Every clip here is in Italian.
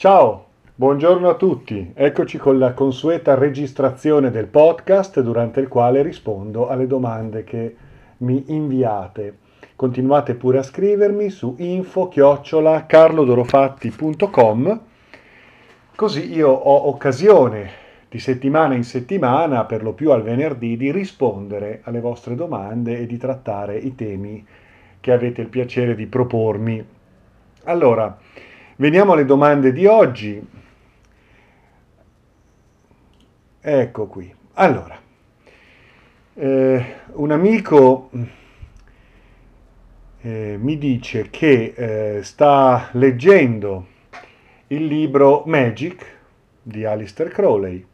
Ciao, buongiorno a tutti. Eccoci con la consueta registrazione del podcast durante il quale rispondo alle domande che mi inviate. Continuate pure a scrivermi su info-carlodorofatti.com così io ho occasione di settimana in settimana, per lo più al venerdì, di rispondere alle vostre domande e di trattare i temi che avete il piacere di propormi. Allora, Veniamo alle domande di oggi. Ecco qui. Allora, eh, un amico eh, mi dice che eh, sta leggendo il libro Magic di Alistair Crowley.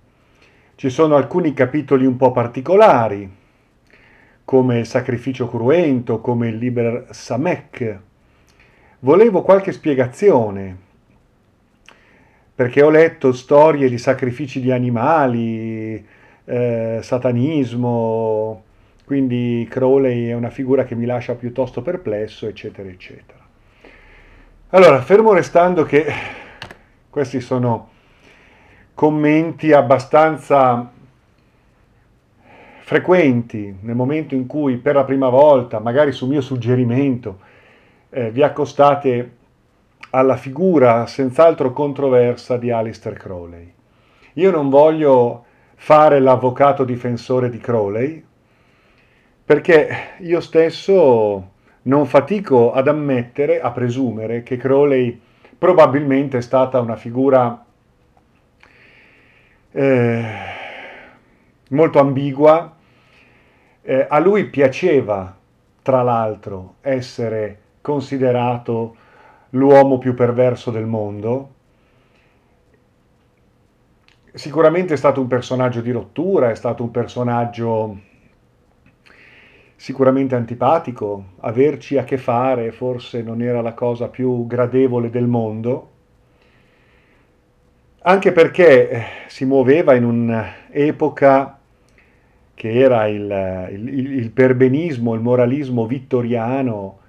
Ci sono alcuni capitoli un po' particolari, come il sacrificio cruento, come il Liber Samek, Volevo qualche spiegazione, perché ho letto storie di sacrifici di animali, eh, satanismo, quindi Crowley è una figura che mi lascia piuttosto perplesso, eccetera, eccetera. Allora, fermo restando che questi sono commenti abbastanza frequenti nel momento in cui per la prima volta, magari su mio suggerimento, eh, vi accostate alla figura senz'altro controversa di Alistair Crowley. Io non voglio fare l'avvocato difensore di Crowley, perché io stesso non fatico ad ammettere, a presumere che Crowley probabilmente è stata una figura eh, molto ambigua. Eh, a lui piaceva, tra l'altro, essere considerato l'uomo più perverso del mondo. Sicuramente è stato un personaggio di rottura, è stato un personaggio sicuramente antipatico, averci a che fare forse non era la cosa più gradevole del mondo, anche perché eh, si muoveva in un'epoca che era il, il, il perbenismo, il moralismo vittoriano,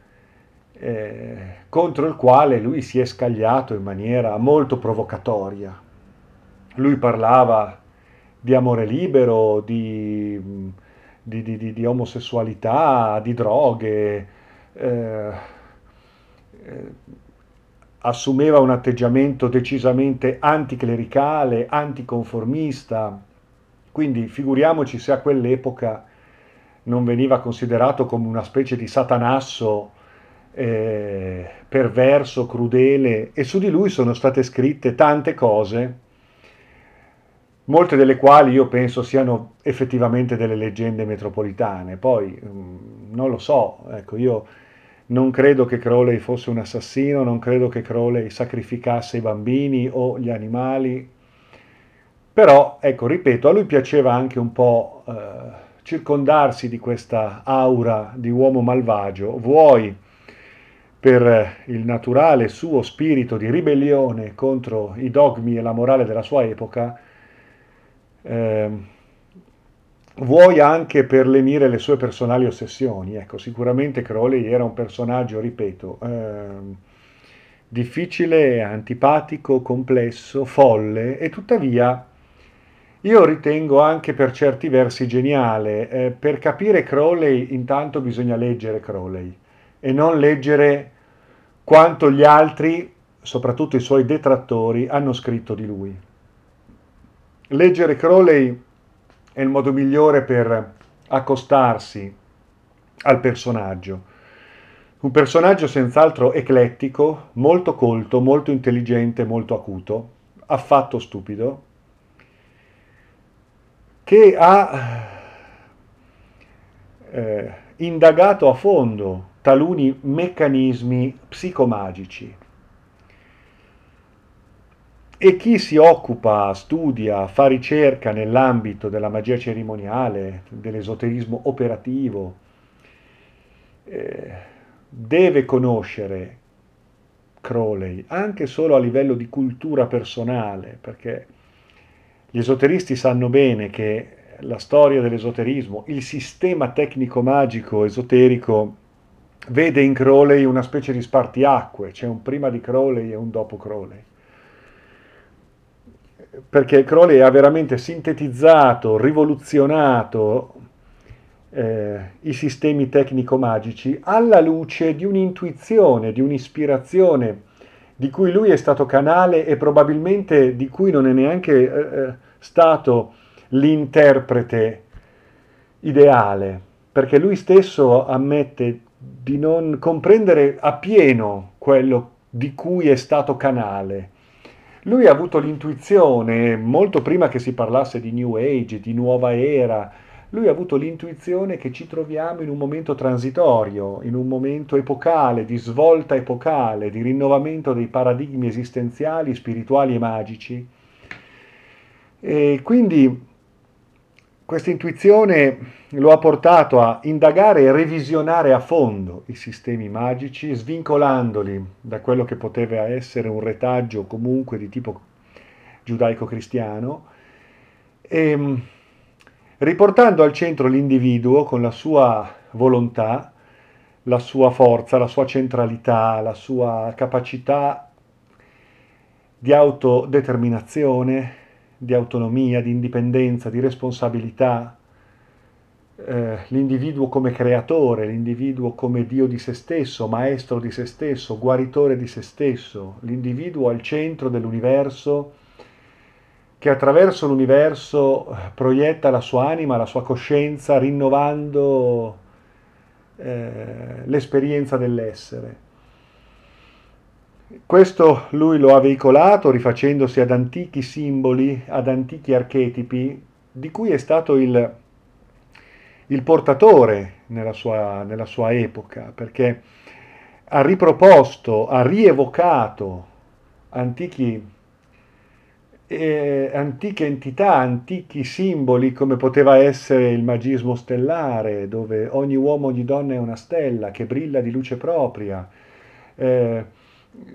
eh, contro il quale lui si è scagliato in maniera molto provocatoria. Lui parlava di amore libero, di, di, di, di omosessualità, di droghe, eh, eh, assumeva un atteggiamento decisamente anticlericale, anticonformista, quindi figuriamoci se a quell'epoca non veniva considerato come una specie di satanasso eh, perverso, crudele e su di lui sono state scritte tante cose, molte delle quali io penso siano effettivamente delle leggende metropolitane. Poi mm, non lo so, ecco, io non credo che Crowley fosse un assassino, non credo che Crowley sacrificasse i bambini o gli animali, però, ecco, ripeto, a lui piaceva anche un po' eh, circondarsi di questa aura di uomo malvagio, vuoi per il naturale suo spirito di ribellione contro i dogmi e la morale della sua epoca, eh, vuoi anche per lenire le sue personali ossessioni. Ecco, sicuramente Crowley era un personaggio, ripeto, eh, difficile, antipatico, complesso, folle e tuttavia io ritengo anche per certi versi geniale. Eh, per capire Crowley intanto bisogna leggere Crowley e non leggere quanto gli altri, soprattutto i suoi detrattori, hanno scritto di lui. Leggere Crowley è il modo migliore per accostarsi al personaggio. Un personaggio senz'altro eclettico, molto colto, molto intelligente, molto acuto, affatto stupido, che ha eh, indagato a fondo taluni meccanismi psicomagici. E chi si occupa, studia, fa ricerca nell'ambito della magia cerimoniale, dell'esoterismo operativo, eh, deve conoscere Crowley, anche solo a livello di cultura personale, perché gli esoteristi sanno bene che la storia dell'esoterismo, il sistema tecnico-magico esoterico vede in Crowley una specie di spartiacque, c'è un prima di Crowley e un dopo Crowley. perché Crowley ha veramente sintetizzato, rivoluzionato eh, i sistemi tecnico-magici alla luce di un'intuizione, di un'ispirazione di cui lui è stato canale e probabilmente di cui non è neanche eh, eh stato l'interprete ideale, perché lui stesso ammette di non comprendere appieno quello di cui è stato canale. Lui ha avuto l'intuizione, molto prima che si parlasse di New Age, di nuova era, lui ha avuto l'intuizione che ci troviamo in un momento transitorio, in un momento epocale, di svolta epocale, di rinnovamento dei paradigmi esistenziali, spirituali e magici. E quindi questa intuizione lo ha portato a indagare e revisionare a fondo i sistemi magici, svincolandoli da quello che poteva essere un retaggio comunque di tipo giudaico-cristiano. E, riportando al centro l'individuo con la sua volontà, la sua forza, la sua centralità, la sua capacità di autodeterminazione, di autonomia, di indipendenza, di responsabilità, eh, l'individuo come creatore, l'individuo come Dio di se stesso, maestro di se stesso, guaritore di se stesso, l'individuo al centro dell'universo che attraverso l'universo proietta la sua anima, la sua coscienza, rinnovando eh, l'esperienza dell'essere. Questo lui lo ha veicolato rifacendosi ad antichi simboli, ad antichi archetipi, di cui è stato il, il portatore nella sua, nella sua epoca, perché ha riproposto, ha rievocato antichi eh, antiche entità, antichi simboli come poteva essere il magismo stellare, dove ogni uomo, ogni donna è una stella che brilla di luce propria, eh,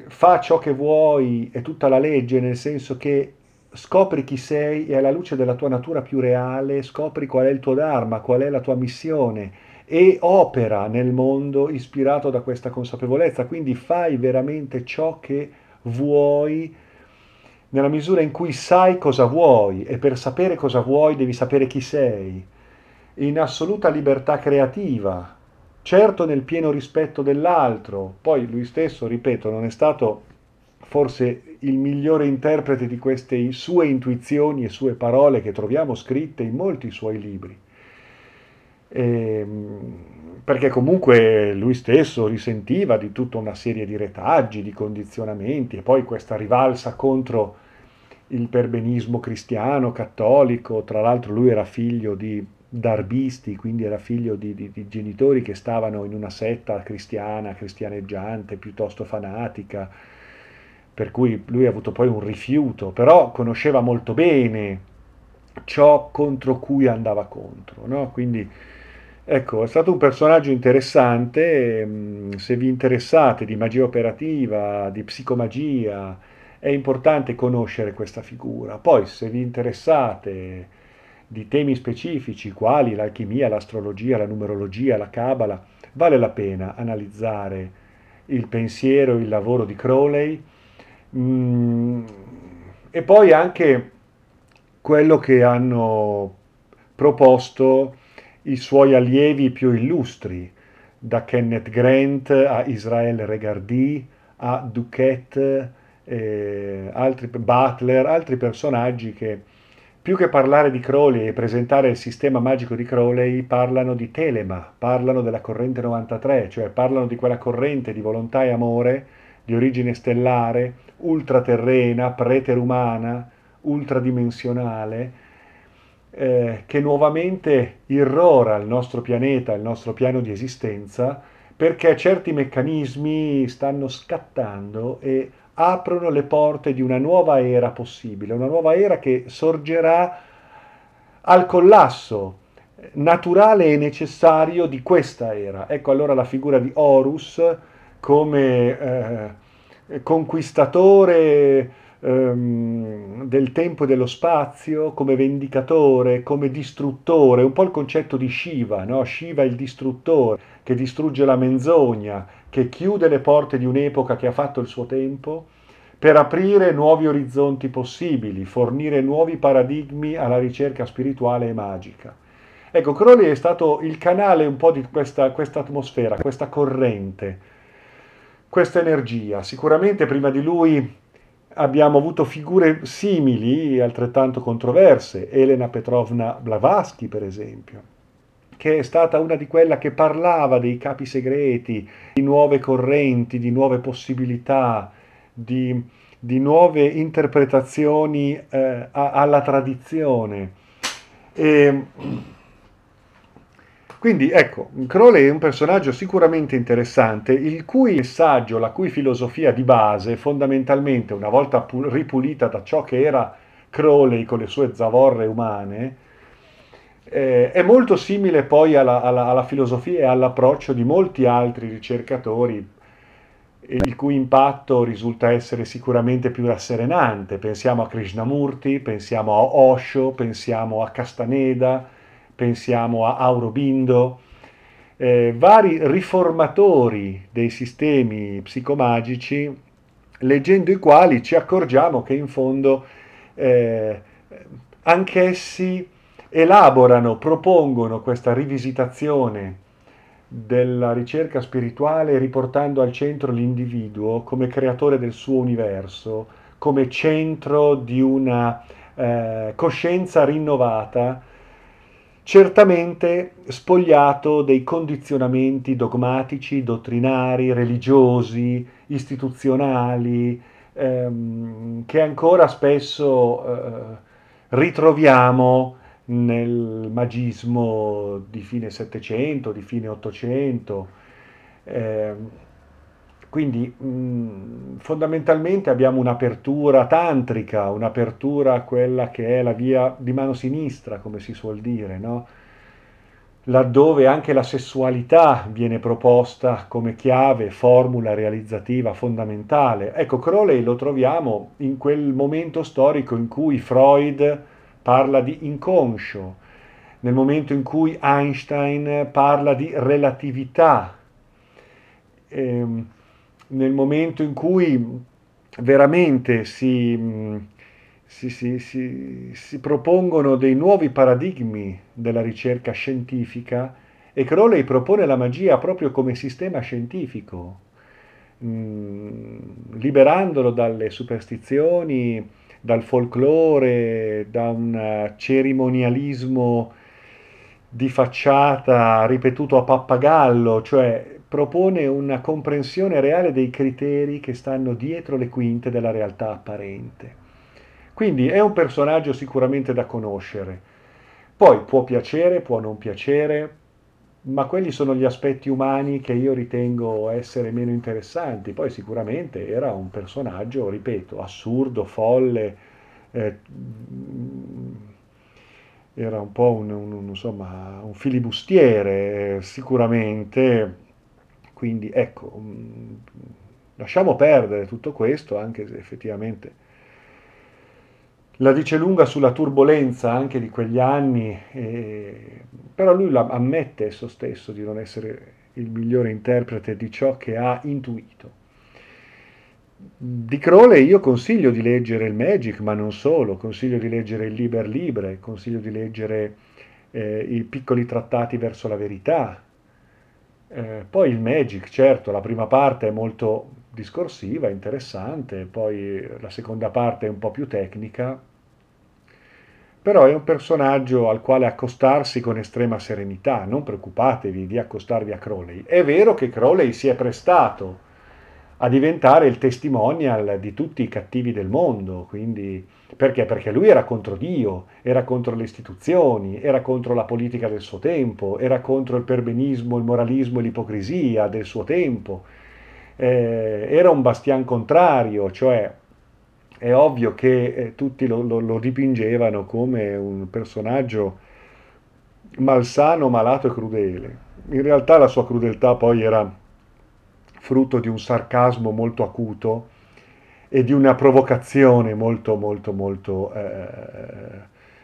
fa ciò che vuoi, è tutta la legge, nel senso che scopri chi sei e alla luce della tua natura più reale scopri qual è il tuo dharma, qual è la tua missione e opera nel mondo ispirato da questa consapevolezza, quindi fai veramente ciò che vuoi nella misura in cui sai cosa vuoi e per sapere cosa vuoi devi sapere chi sei, in assoluta libertà creativa, certo nel pieno rispetto dell'altro. Poi lui stesso, ripeto, non è stato forse il migliore interprete di queste sue intuizioni e sue parole che troviamo scritte in molti suoi libri. E, ehm, perché comunque lui stesso risentiva di tutta una serie di retaggi, di condizionamenti e poi questa rivalsa contro il perbenismo cristiano, cattolico, tra l'altro lui era figlio di darbisti, quindi era figlio di, di, di, genitori che stavano in una setta cristiana, cristianeggiante, piuttosto fanatica, per cui lui ha avuto poi un rifiuto, però conosceva molto bene ciò contro cui andava contro, no? quindi ecco, è stato un personaggio interessante, mm, se vi interessate di magia operativa, di psicomagia, è importante conoscere questa figura. Poi se vi interessate di temi specifici quali l'alchimia, l'astrologia, la numerologia, la cabala, vale la pena analizzare il pensiero, il lavoro di Crowley. Mm, e poi anche quello che hanno proposto i suoi allievi più illustri, da Kenneth Grant a Israel Regardi a Duquette eh, altri, Butler, altri personaggi che più che parlare di Crowley e presentare il sistema magico di Crowley, parlano di Telema, parlano della corrente 93, cioè parlano di quella corrente di volontà e amore di origine stellare, ultraterrena, preterumana, ultradimensionale, eh, che nuovamente irrora il nostro pianeta, il nostro piano di esistenza, perché certi meccanismi stanno scattando e aprono le porte di una nuova era possibile, una nuova era che sorgerà al collasso naturale e necessario di questa era. Ecco allora la figura di Horus come eh, conquistatore ehm, del tempo e dello spazio, come vendicatore, come distruttore, un po' il concetto di Shiva, no? Shiva il distruttore che distrugge la menzogna, che chiude le porte di un'epoca che ha fatto il suo tempo per aprire nuovi orizzonti possibili, fornire nuovi paradigmi alla ricerca spirituale e magica. Ecco, Crowley è stato il canale un po' di questa, atmosfera, questa corrente, questa energia. Sicuramente prima di lui abbiamo avuto figure simili, altrettanto controverse, Elena Petrovna Blavatsky per esempio, che è stata una di quelle che parlava dei capi segreti, di nuove correnti, di nuove possibilità, di, di nuove interpretazioni eh, alla tradizione. E, quindi ecco, Crowley è un personaggio sicuramente interessante, il cui messaggio, la cui filosofia di base, fondamentalmente, una volta ripulita da ciò che era Crowley con le sue zavorre umane, eh, è molto simile poi alla, alla, alla filosofia e all'approccio di molti altri ricercatori, il cui impatto risulta essere sicuramente più rasserenante. Pensiamo a Krishnamurti, pensiamo a Osho, pensiamo a Castaneda, pensiamo a Aurobindo, eh, vari riformatori dei sistemi psicomagici, leggendo i quali ci accorgiamo che in fondo eh, anch'essi elaborano, propongono questa rivisitazione della ricerca spirituale riportando al centro l'individuo come creatore del suo universo, come centro di una eh, coscienza rinnovata certamente spogliato dei condizionamenti dogmatici, dottrinari, religiosi, istituzionali, ehm, che ancora spesso eh, ritroviamo nel magismo di fine Settecento, di fine Ottocento. Eh, quindi mh, fondamentalmente abbiamo un'apertura tantrica, un'apertura a quella che è la via di mano sinistra, come si suol dire, no? laddove anche la sessualità viene proposta come chiave, formula realizzativa fondamentale. Ecco, Crowley lo troviamo in quel momento storico in cui Freud parla di inconscio, nel momento in cui Einstein parla di relatività. Ehm, nel momento in cui veramente si, si, si, si, propongono dei nuovi paradigmi della ricerca scientifica e Crowley propone la magia proprio come sistema scientifico, liberandolo dalle superstizioni, dal folklore, da un cerimonialismo di facciata ripetuto a pappagallo, cioè propone una comprensione reale dei criteri che stanno dietro le quinte della realtà apparente. Quindi è un personaggio sicuramente da conoscere. Poi può piacere, può non piacere, ma quelli sono gli aspetti umani che io ritengo essere meno interessanti. Poi sicuramente era un personaggio, ripeto, assurdo, folle, eh, era un po' un, un, insomma, un filibustiere, sicuramente quindi ecco, mm, lasciamo perdere tutto questo, anche se effettivamente la dice lunga sulla turbolenza anche di quegli anni, eh, però lui ammette esso stesso di non essere il migliore interprete di ciò che ha intuito. Di Crowley io consiglio di leggere il Magic, ma non solo, consiglio di leggere il Liber Libre, consiglio di leggere eh, i piccoli trattati verso la verità, eh, poi il Magic, certo, la prima parte è molto discorsiva, interessante, poi la seconda parte è un po' più tecnica, però è un personaggio al quale accostarsi con estrema serenità, non preoccupatevi di accostarvi a Crowley. È vero che Crowley si è prestato a diventare il testimonial di tutti i cattivi del mondo, quindi perché? Perché lui era contro Dio, era contro le istituzioni, era contro la politica del suo tempo, era contro il perbenismo, il moralismo e l'ipocrisia del suo tempo. Eh, era un bastian contrario, cioè è ovvio che eh, tutti lo, lo, lo dipingevano come un personaggio malsano, malato e crudele. In realtà la sua crudeltà poi era frutto di un sarcasmo molto acuto e di una provocazione molto, molto, molto eh,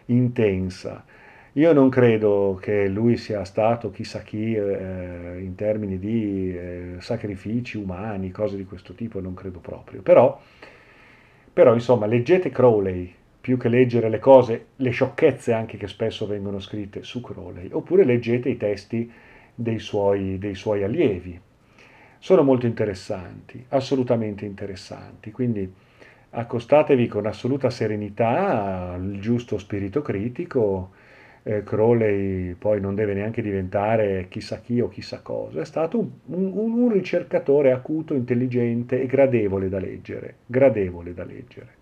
intensa. Io non credo che lui sia stato chissà chi eh, in termini di eh, sacrifici umani, cose di questo tipo, non credo proprio. Però Però insomma, leggete Crowley, più che leggere le cose, le sciocchezze anche che spesso vengono scritte su Crowley, oppure leggete i testi dei suoi, dei suoi allievi. Sono molto interessanti, assolutamente interessanti, quindi accostatevi con assoluta serenità al giusto spirito critico. Eh, Crowley poi non deve neanche diventare chissà chi o chissà cosa, è stato un, un, un ricercatore acuto, intelligente e gradevole da leggere, gradevole da leggere.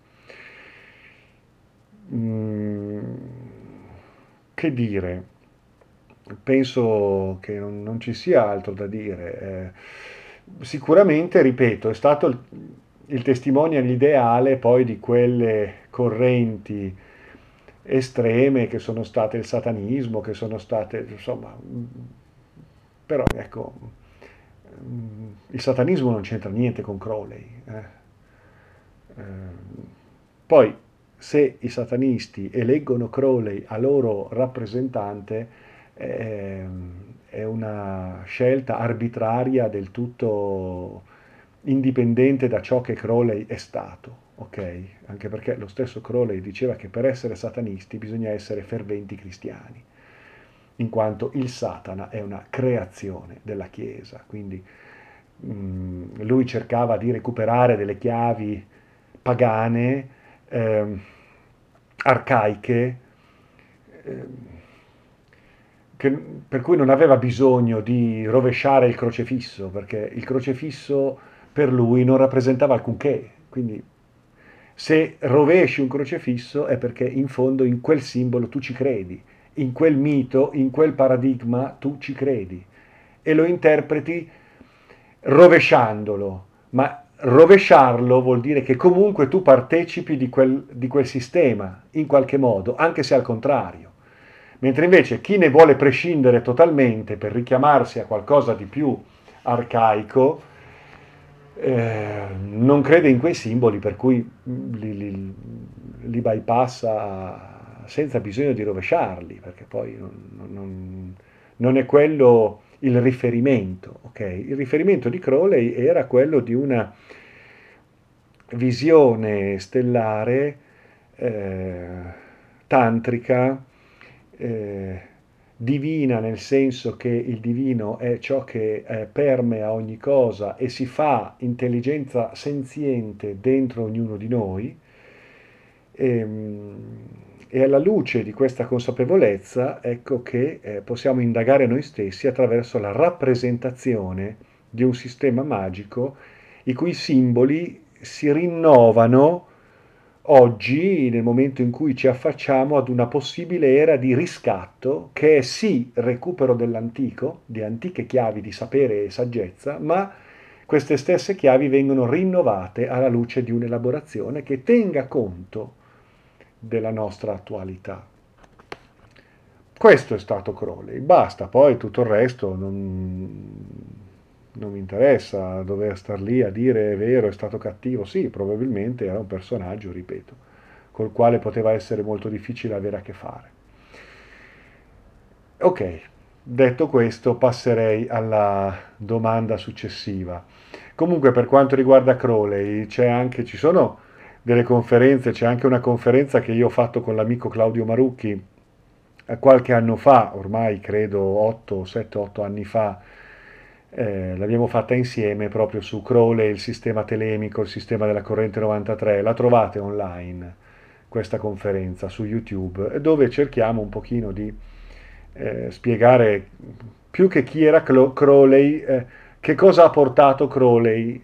Mm, che dire? Penso che non, non, ci sia altro da dire. Eh, sicuramente, ripeto, è stato il, il testimonial ideale poi di quelle correnti estreme che sono state il satanismo, che sono state, insomma, però ecco, il satanismo non c'entra niente con Crowley. Eh. Eh, poi se i satanisti eleggono Crowley a loro rappresentante, eh, è una scelta arbitraria del tutto indipendente da ciò che Crowley è stato, ok? Anche perché lo stesso Crowley diceva che per essere satanisti bisogna essere ferventi cristiani, in quanto il Satana è una creazione della Chiesa, quindi mh, mm, lui cercava di recuperare delle chiavi pagane eh, arcaiche, eh, che, per cui non aveva bisogno di rovesciare il crocefisso, perché il crocefisso per lui non rappresentava alcunché. Quindi se rovesci un crocefisso è perché in fondo in quel simbolo tu ci credi, in quel mito, in quel paradigma tu ci credi e lo interpreti rovesciandolo, ma rovesciarlo vuol dire che comunque tu partecipi di quel, di quel sistema in qualche modo, anche se al contrario. Mentre invece chi ne vuole prescindere totalmente per richiamarsi a qualcosa di più arcaico, eh, non crede in quei simboli, per cui li, li, li, bypassa senza bisogno di rovesciarli, perché poi non, non, non è quello il riferimento. Okay? Il riferimento di Crowley era quello di una visione stellare eh, tantrica, eh, divina nel senso che il divino è ciò che eh, permea ogni cosa e si fa intelligenza senziente dentro ognuno di noi. E, ehm, e alla luce di questa consapevolezza, ecco che eh, possiamo indagare noi stessi attraverso la rappresentazione di un sistema magico i cui simboli si rinnovano oggi, nel momento in cui ci affacciamo ad una possibile era di riscatto, che è sì recupero dell'antico, di antiche chiavi di sapere e saggezza, ma queste stesse chiavi vengono rinnovate alla luce di un'elaborazione che tenga conto della nostra attualità. Questo è stato Crowley, basta, poi tutto il resto non, non mi interessa dover star lì a dire è vero, è stato cattivo, sì, probabilmente era un personaggio, ripeto, col quale poteva essere molto difficile avere a che fare. Ok, detto questo passerei alla domanda successiva. Comunque per quanto riguarda Crowley, anche, ci sono delle conferenze, c'è anche una conferenza che io ho fatto con l'amico Claudio Marucchi eh, qualche anno fa, ormai credo 8, 7, 8 anni fa, eh, l'abbiamo fatta insieme proprio su Crowley, il sistema telemico, il sistema della corrente 93, la trovate online questa conferenza su YouTube, dove cerchiamo un pochino di eh, spiegare più che chi era Crowley, eh, che cosa ha portato Crowley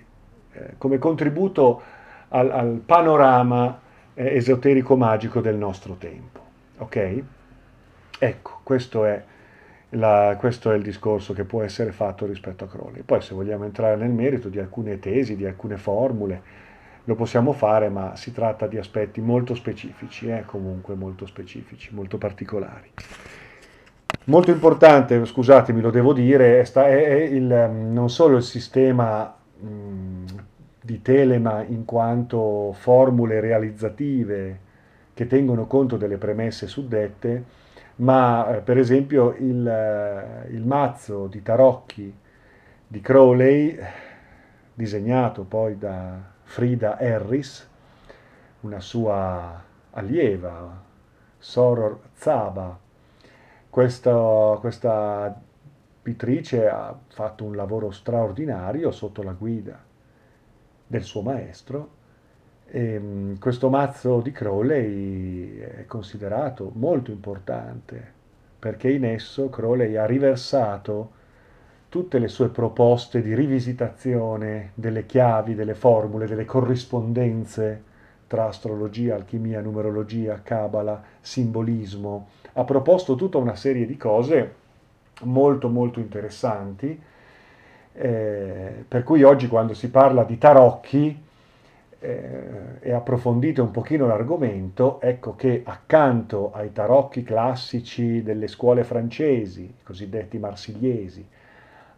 eh, come contributo al, al panorama eh, esoterico magico del nostro tempo. Ok? Ecco, questo è, la, questo è il discorso che può essere fatto rispetto a Crowley. Poi se vogliamo entrare nel merito di alcune tesi, di alcune formule, lo possiamo fare, ma si tratta di aspetti molto specifici, eh, comunque molto specifici, molto particolari. Molto importante, scusatemi, lo devo dire, è, è il, non solo il sistema mh, di Telema in quanto formule realizzative che tengono conto delle premesse suddette, ma eh, per esempio il, eh, il, mazzo di tarocchi di Crowley, disegnato poi da Frida Harris, una sua allieva, Soror Zaba. Questa, questa pittrice ha fatto un lavoro straordinario sotto la guida del suo maestro e mm, questo mazzo di Crowley è considerato molto importante perché in esso Crowley ha riversato tutte le sue proposte di rivisitazione delle chiavi, delle formule, delle corrispondenze tra astrologia, alchimia, numerologia, cabala, simbolismo. Ha proposto tutta una serie di cose molto molto interessanti, eh, per cui oggi quando si parla di tarocchi e approfondite un pochino l'argomento, ecco che accanto ai tarocchi classici delle scuole francesi, cosiddetti marsigliesi,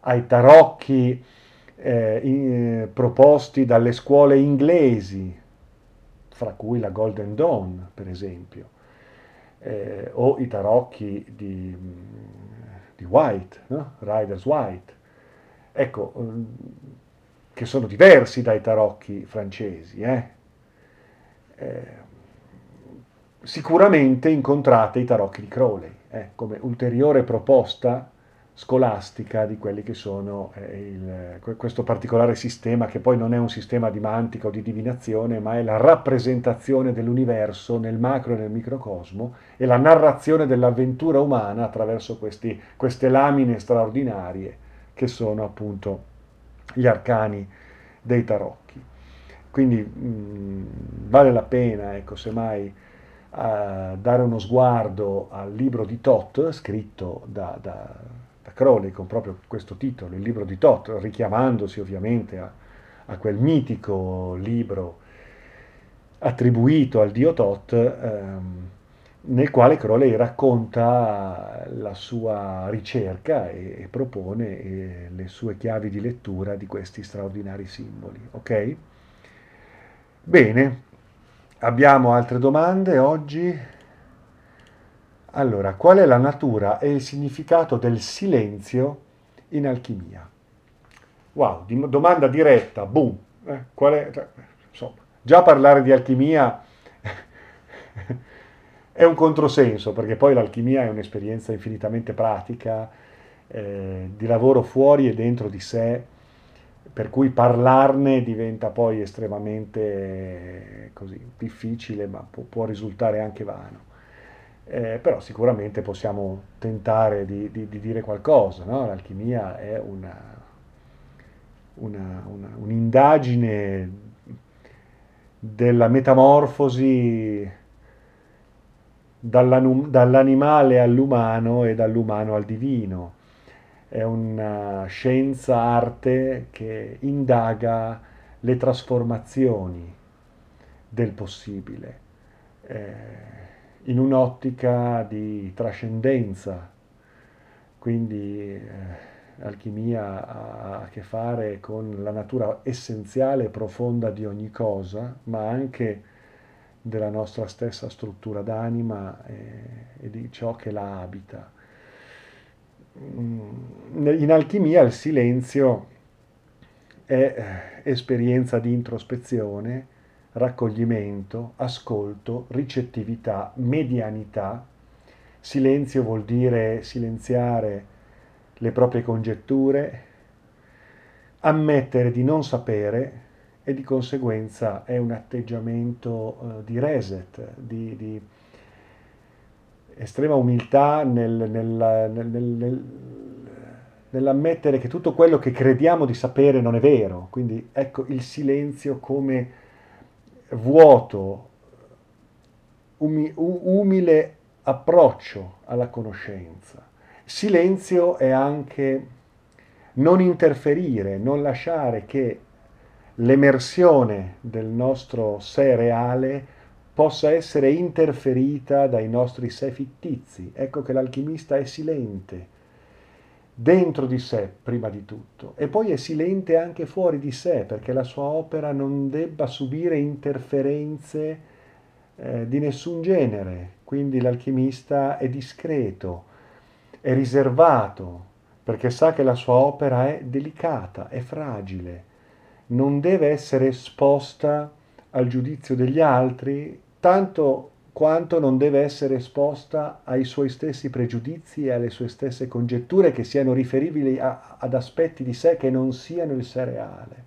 ai tarocchi eh, in, proposti dalle scuole inglesi, fra cui la Golden Dawn, per esempio, eh, o i tarocchi di, di White, no? Riders White, ecco, che sono diversi dai tarocchi francesi. Eh? Eh, sicuramente incontrate i tarocchi di Crowley eh, come ulteriore proposta scolastica di quelli che sono eh, il, questo particolare sistema che poi non è un sistema di mantica o di divinazione, ma è la rappresentazione dell'universo nel macro e nel microcosmo e la narrazione dell'avventura umana attraverso questi, queste lamine straordinarie che sono appunto gli arcani dei tarocchi. Quindi mh, vale la pena, ecco, semmai, uh, dare uno sguardo al libro di Tot, scritto da, da da Crowley con proprio questo titolo, il libro di Tot, richiamandosi ovviamente a, a quel mitico libro attribuito al dio Tot, ehm, nel quale Crowley racconta la sua ricerca e, e propone e le sue chiavi di lettura di questi straordinari simboli. Ok? Bene, abbiamo altre domande oggi? Allora, qual è la natura e il significato del silenzio in alchimia? Wow, domanda diretta, boom. Eh, è, cioè, insomma, già parlare di alchimia è un controsenso, perché poi l'alchimia è un'esperienza infinitamente pratica, eh, di lavoro fuori e dentro di sé, per cui parlarne diventa poi estremamente eh, così, difficile, ma può, può risultare anche vano eh, però sicuramente possiamo tentare di, di, di dire qualcosa. No? L'alchimia è una, una, una, un'indagine della metamorfosi dall'animale all'umano e dall'umano al divino. È una scienza arte che indaga le trasformazioni del possibile. Eh, in un'ottica di trascendenza, quindi eh, alchimia ha a che fare con la natura essenziale e profonda di ogni cosa, ma anche della nostra stessa struttura d'anima e, e di ciò che la abita. Mm, in alchimia il silenzio è eh, esperienza di introspezione, raccoglimento, ascolto, ricettività, medianità. Silenzio vuol dire silenziare le proprie congetture, ammettere di non sapere e di conseguenza è un atteggiamento uh, di reset, di, di estrema umiltà nel, nel, nel, nell'ammettere che tutto quello che crediamo di sapere non è vero. Quindi ecco il silenzio come vuoto, umi, umile approccio alla conoscenza. Silenzio è anche non interferire, non lasciare che l'emersione del nostro sé reale possa essere interferita dai nostri sé fittizi. Ecco che l'alchimista è silente dentro di sé prima di tutto e poi è silente anche fuori di sé perché la sua opera non debba subire interferenze eh, di nessun genere. Quindi l'alchimista è discreto, è riservato perché sa che la sua opera è delicata, è fragile, non deve essere esposta al giudizio degli altri, tanto quanto non deve essere esposta ai suoi stessi pregiudizi e alle sue stesse congetture che siano riferibili a, ad aspetti di sé che non siano il sé reale.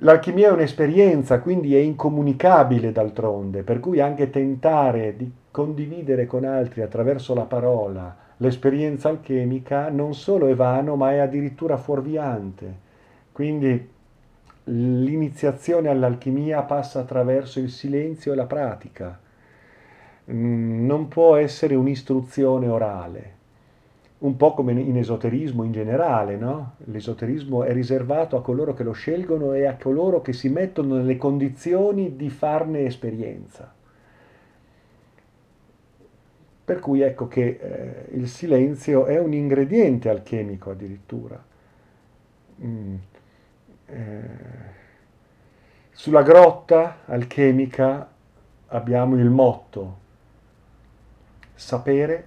L'alchimia è un'esperienza, quindi è incomunicabile d'altronde, per cui anche tentare di condividere con altri attraverso la parola l'esperienza alchemica non solo è vano, ma è addirittura fuorviante. Quindi l'iniziazione all'alchimia passa attraverso il silenzio e la pratica. Mm, non può essere un'istruzione orale, un po' come in esoterismo in generale, no? L'esoterismo è riservato a coloro che lo scelgono e a coloro che si mettono nelle condizioni di farne esperienza. Per cui ecco che eh, il silenzio è un ingrediente alchemico addirittura. Mm sulla grotta alchemica abbiamo il motto sapere,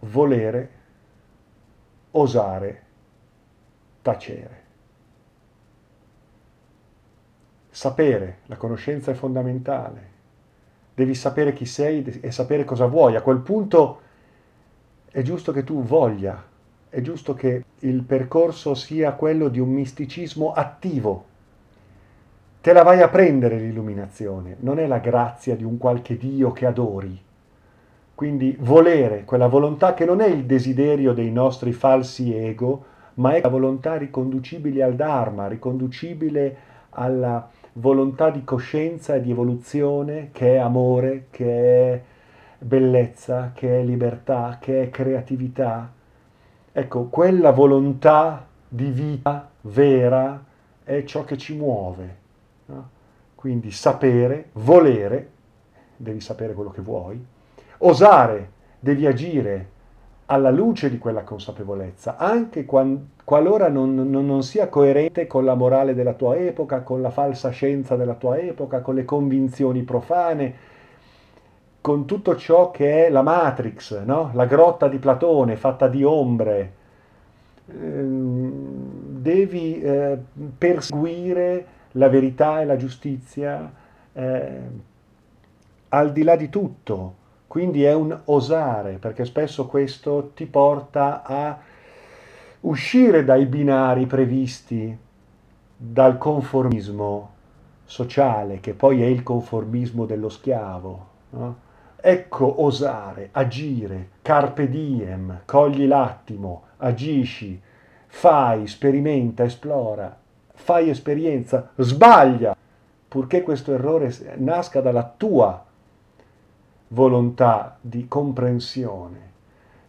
volere, osare, tacere. Sapere, la conoscenza è fondamentale. Devi sapere chi sei e sapere cosa vuoi. A quel punto è giusto che tu voglia è giusto che il percorso sia quello di un misticismo attivo. Te la vai a prendere l'illuminazione, non è la grazia di un qualche Dio che adori. Quindi volere, quella volontà che non è il desiderio dei nostri falsi ego, ma è la volontà riconducibile al Dharma, riconducibile alla volontà di coscienza e di evoluzione che è amore, che è bellezza, che è libertà, che è creatività, Ecco, quella volontà di vita vera è ciò che ci muove. No? Quindi sapere, volere, devi sapere quello che vuoi, osare, devi agire alla luce di quella consapevolezza, anche qualora non, non, non, sia coerente con la morale della tua epoca, con la falsa scienza della tua epoca, con le convinzioni profane, con tutto ciò che è la Matrix, no? la grotta di Platone fatta di ombre, ehm, devi eh, perseguire la verità e la giustizia eh, al di là di tutto. Quindi è un osare, perché spesso questo ti porta a uscire dai binari previsti dal conformismo sociale, che poi è il conformismo dello schiavo. No? Ecco osare, agire, carpe diem, cogli l'attimo, agisci, fai, sperimenta, esplora, fai esperienza, sbaglia, purché questo errore nasca dalla tua volontà di comprensione.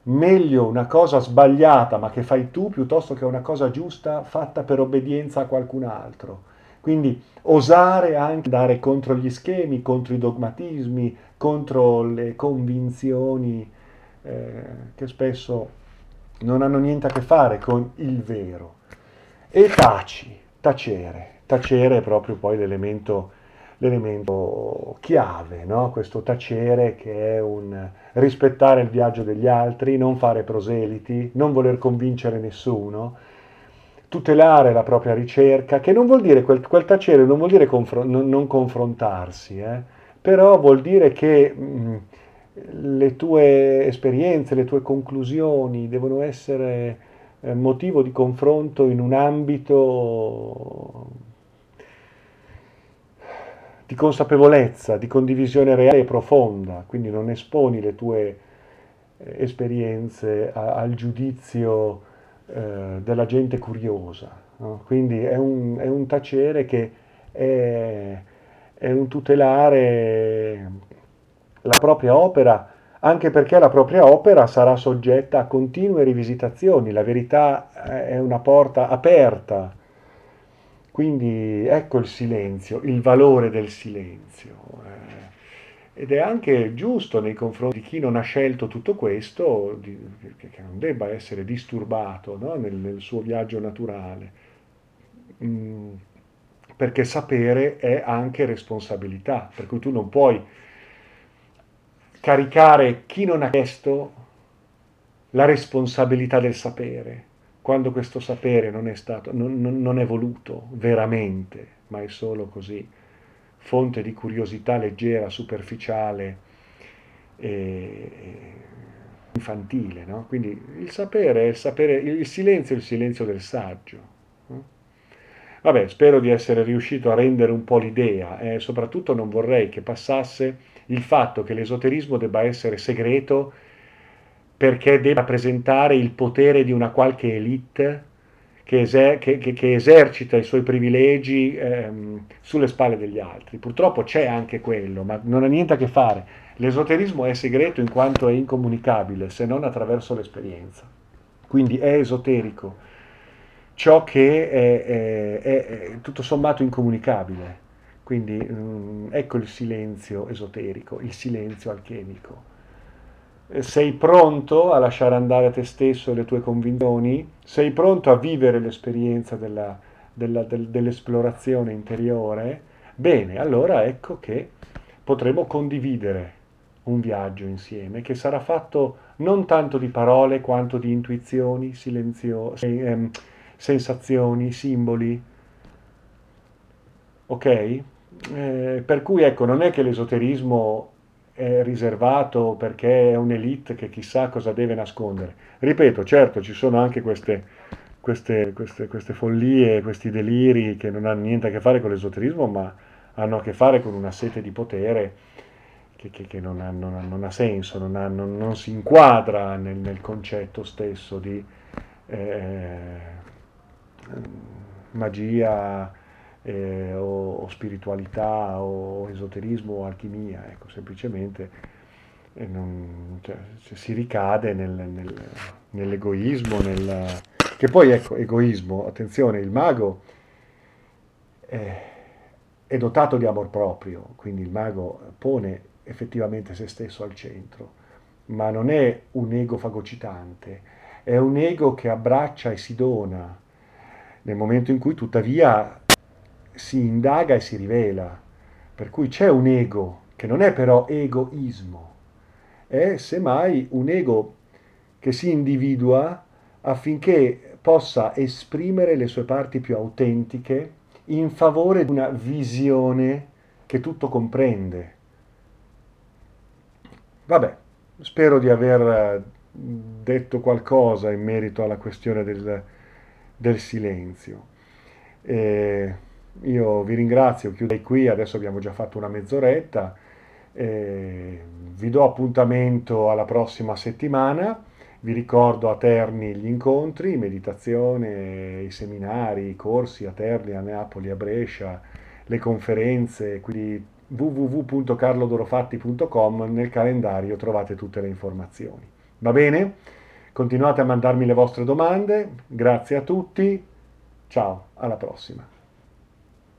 Meglio una cosa sbagliata ma che fai tu piuttosto che una cosa giusta fatta per obbedienza a qualcun altro. Quindi osare anche andare contro gli schemi, contro i dogmatismi, contro le convinzioni eh, che spesso non hanno niente a che fare con il vero. E taci, tacere. Tacere è proprio poi l'elemento, l'elemento chiave, no? questo tacere che è un rispettare il viaggio degli altri, non fare proseliti, non voler convincere nessuno, tutelare la propria ricerca, che non vuol dire, quel, quel tacere non vuol dire confron- non, non, confrontarsi, eh? però vuol dire che mh, le tue esperienze, le tue conclusioni devono essere eh, motivo di confronto in un ambito di consapevolezza, di condivisione reale e profonda, quindi non esponi le tue eh, esperienze a, al giudizio eh, della gente curiosa. No? Quindi è un, è un, tacere che è, è un tutelare la propria opera, anche perché la propria opera sarà soggetta a continue rivisitazioni, la verità è una porta aperta. Quindi ecco il silenzio, il valore del silenzio. Ed è anche giusto nei confronti di chi non ha scelto tutto questo, di, che non debba essere disturbato no? nel, nel, suo viaggio naturale, mm, perché sapere è anche responsabilità, per cui tu non puoi caricare chi non ha chiesto la responsabilità del sapere. quando questo sapere non è stato, non, non è voluto veramente, ma è solo così, fonte di curiosità leggera, superficiale e infantile, no? Quindi il sapere il sapere, il silenzio è il silenzio del saggio. Vabbè, spero di essere riuscito a rendere un po' l'idea e eh, soprattutto non vorrei che passasse il fatto che l'esoterismo debba essere segreto perché debba presentare il potere di una qualche elite che, eser- che, che, esercita i suoi privilegi ehm, sulle spalle degli altri. Purtroppo c'è anche quello, ma non ha niente a che fare. L'esoterismo è segreto in quanto è incomunicabile, se non attraverso l'esperienza. Quindi è esoterico ciò che è, è, è, è tutto sommato incomunicabile. Quindi mh, ecco il silenzio esoterico, il silenzio alchemico. Eh, sei pronto a lasciare andare te stesso le tue convinzioni? Sei pronto a vivere l'esperienza della, della, del, dell'esplorazione interiore? Bene, allora ecco che potremo condividere un viaggio insieme che sarà fatto non tanto di parole quanto di intuizioni silenziose. Ehm, sensazioni, simboli. Ok? Eh, per cui ecco, non è che l'esoterismo è riservato perché è un'elite che chissà cosa deve nascondere. Ripeto, certo, ci sono anche queste, queste, queste, queste follie, questi deliri che non hanno niente a che fare con l'esoterismo, ma hanno a che fare con una sete di potere che, che, che non, ha, non, ha, non, ha, senso, non, ha, non si inquadra nel, nel concetto stesso di... Eh, magia eh, o, o, spiritualità o esoterismo o alchimia, ecco, semplicemente eh, non, cioè, si ricade nel, nel, nell'egoismo, nel, che poi ecco, egoismo, attenzione, il mago è, è dotato di amor proprio, quindi il mago pone effettivamente se stesso al centro, ma non è un ego fagocitante, è un ego che abbraccia e si dona, nel momento in cui tuttavia si indaga e si rivela. Per cui c'è un ego, che non è però egoismo, è semmai un ego che si individua affinché possa esprimere le sue parti più autentiche in favore di una visione che tutto comprende. Vabbè, spero di aver detto qualcosa in merito alla questione del, del silenzio. Eh, io vi ringrazio, chiuderei qui, adesso abbiamo già fatto una mezz'oretta, eh, vi do appuntamento alla prossima settimana, vi ricordo a Terni gli incontri, meditazione, i seminari, i corsi a Terni, a Napoli, a Brescia, le conferenze, quindi www.carlodorofatti.com, nel calendario trovate tutte le informazioni. Va bene? Continuate a mandarmi le vostre domande, grazie a tutti, ciao, alla prossima.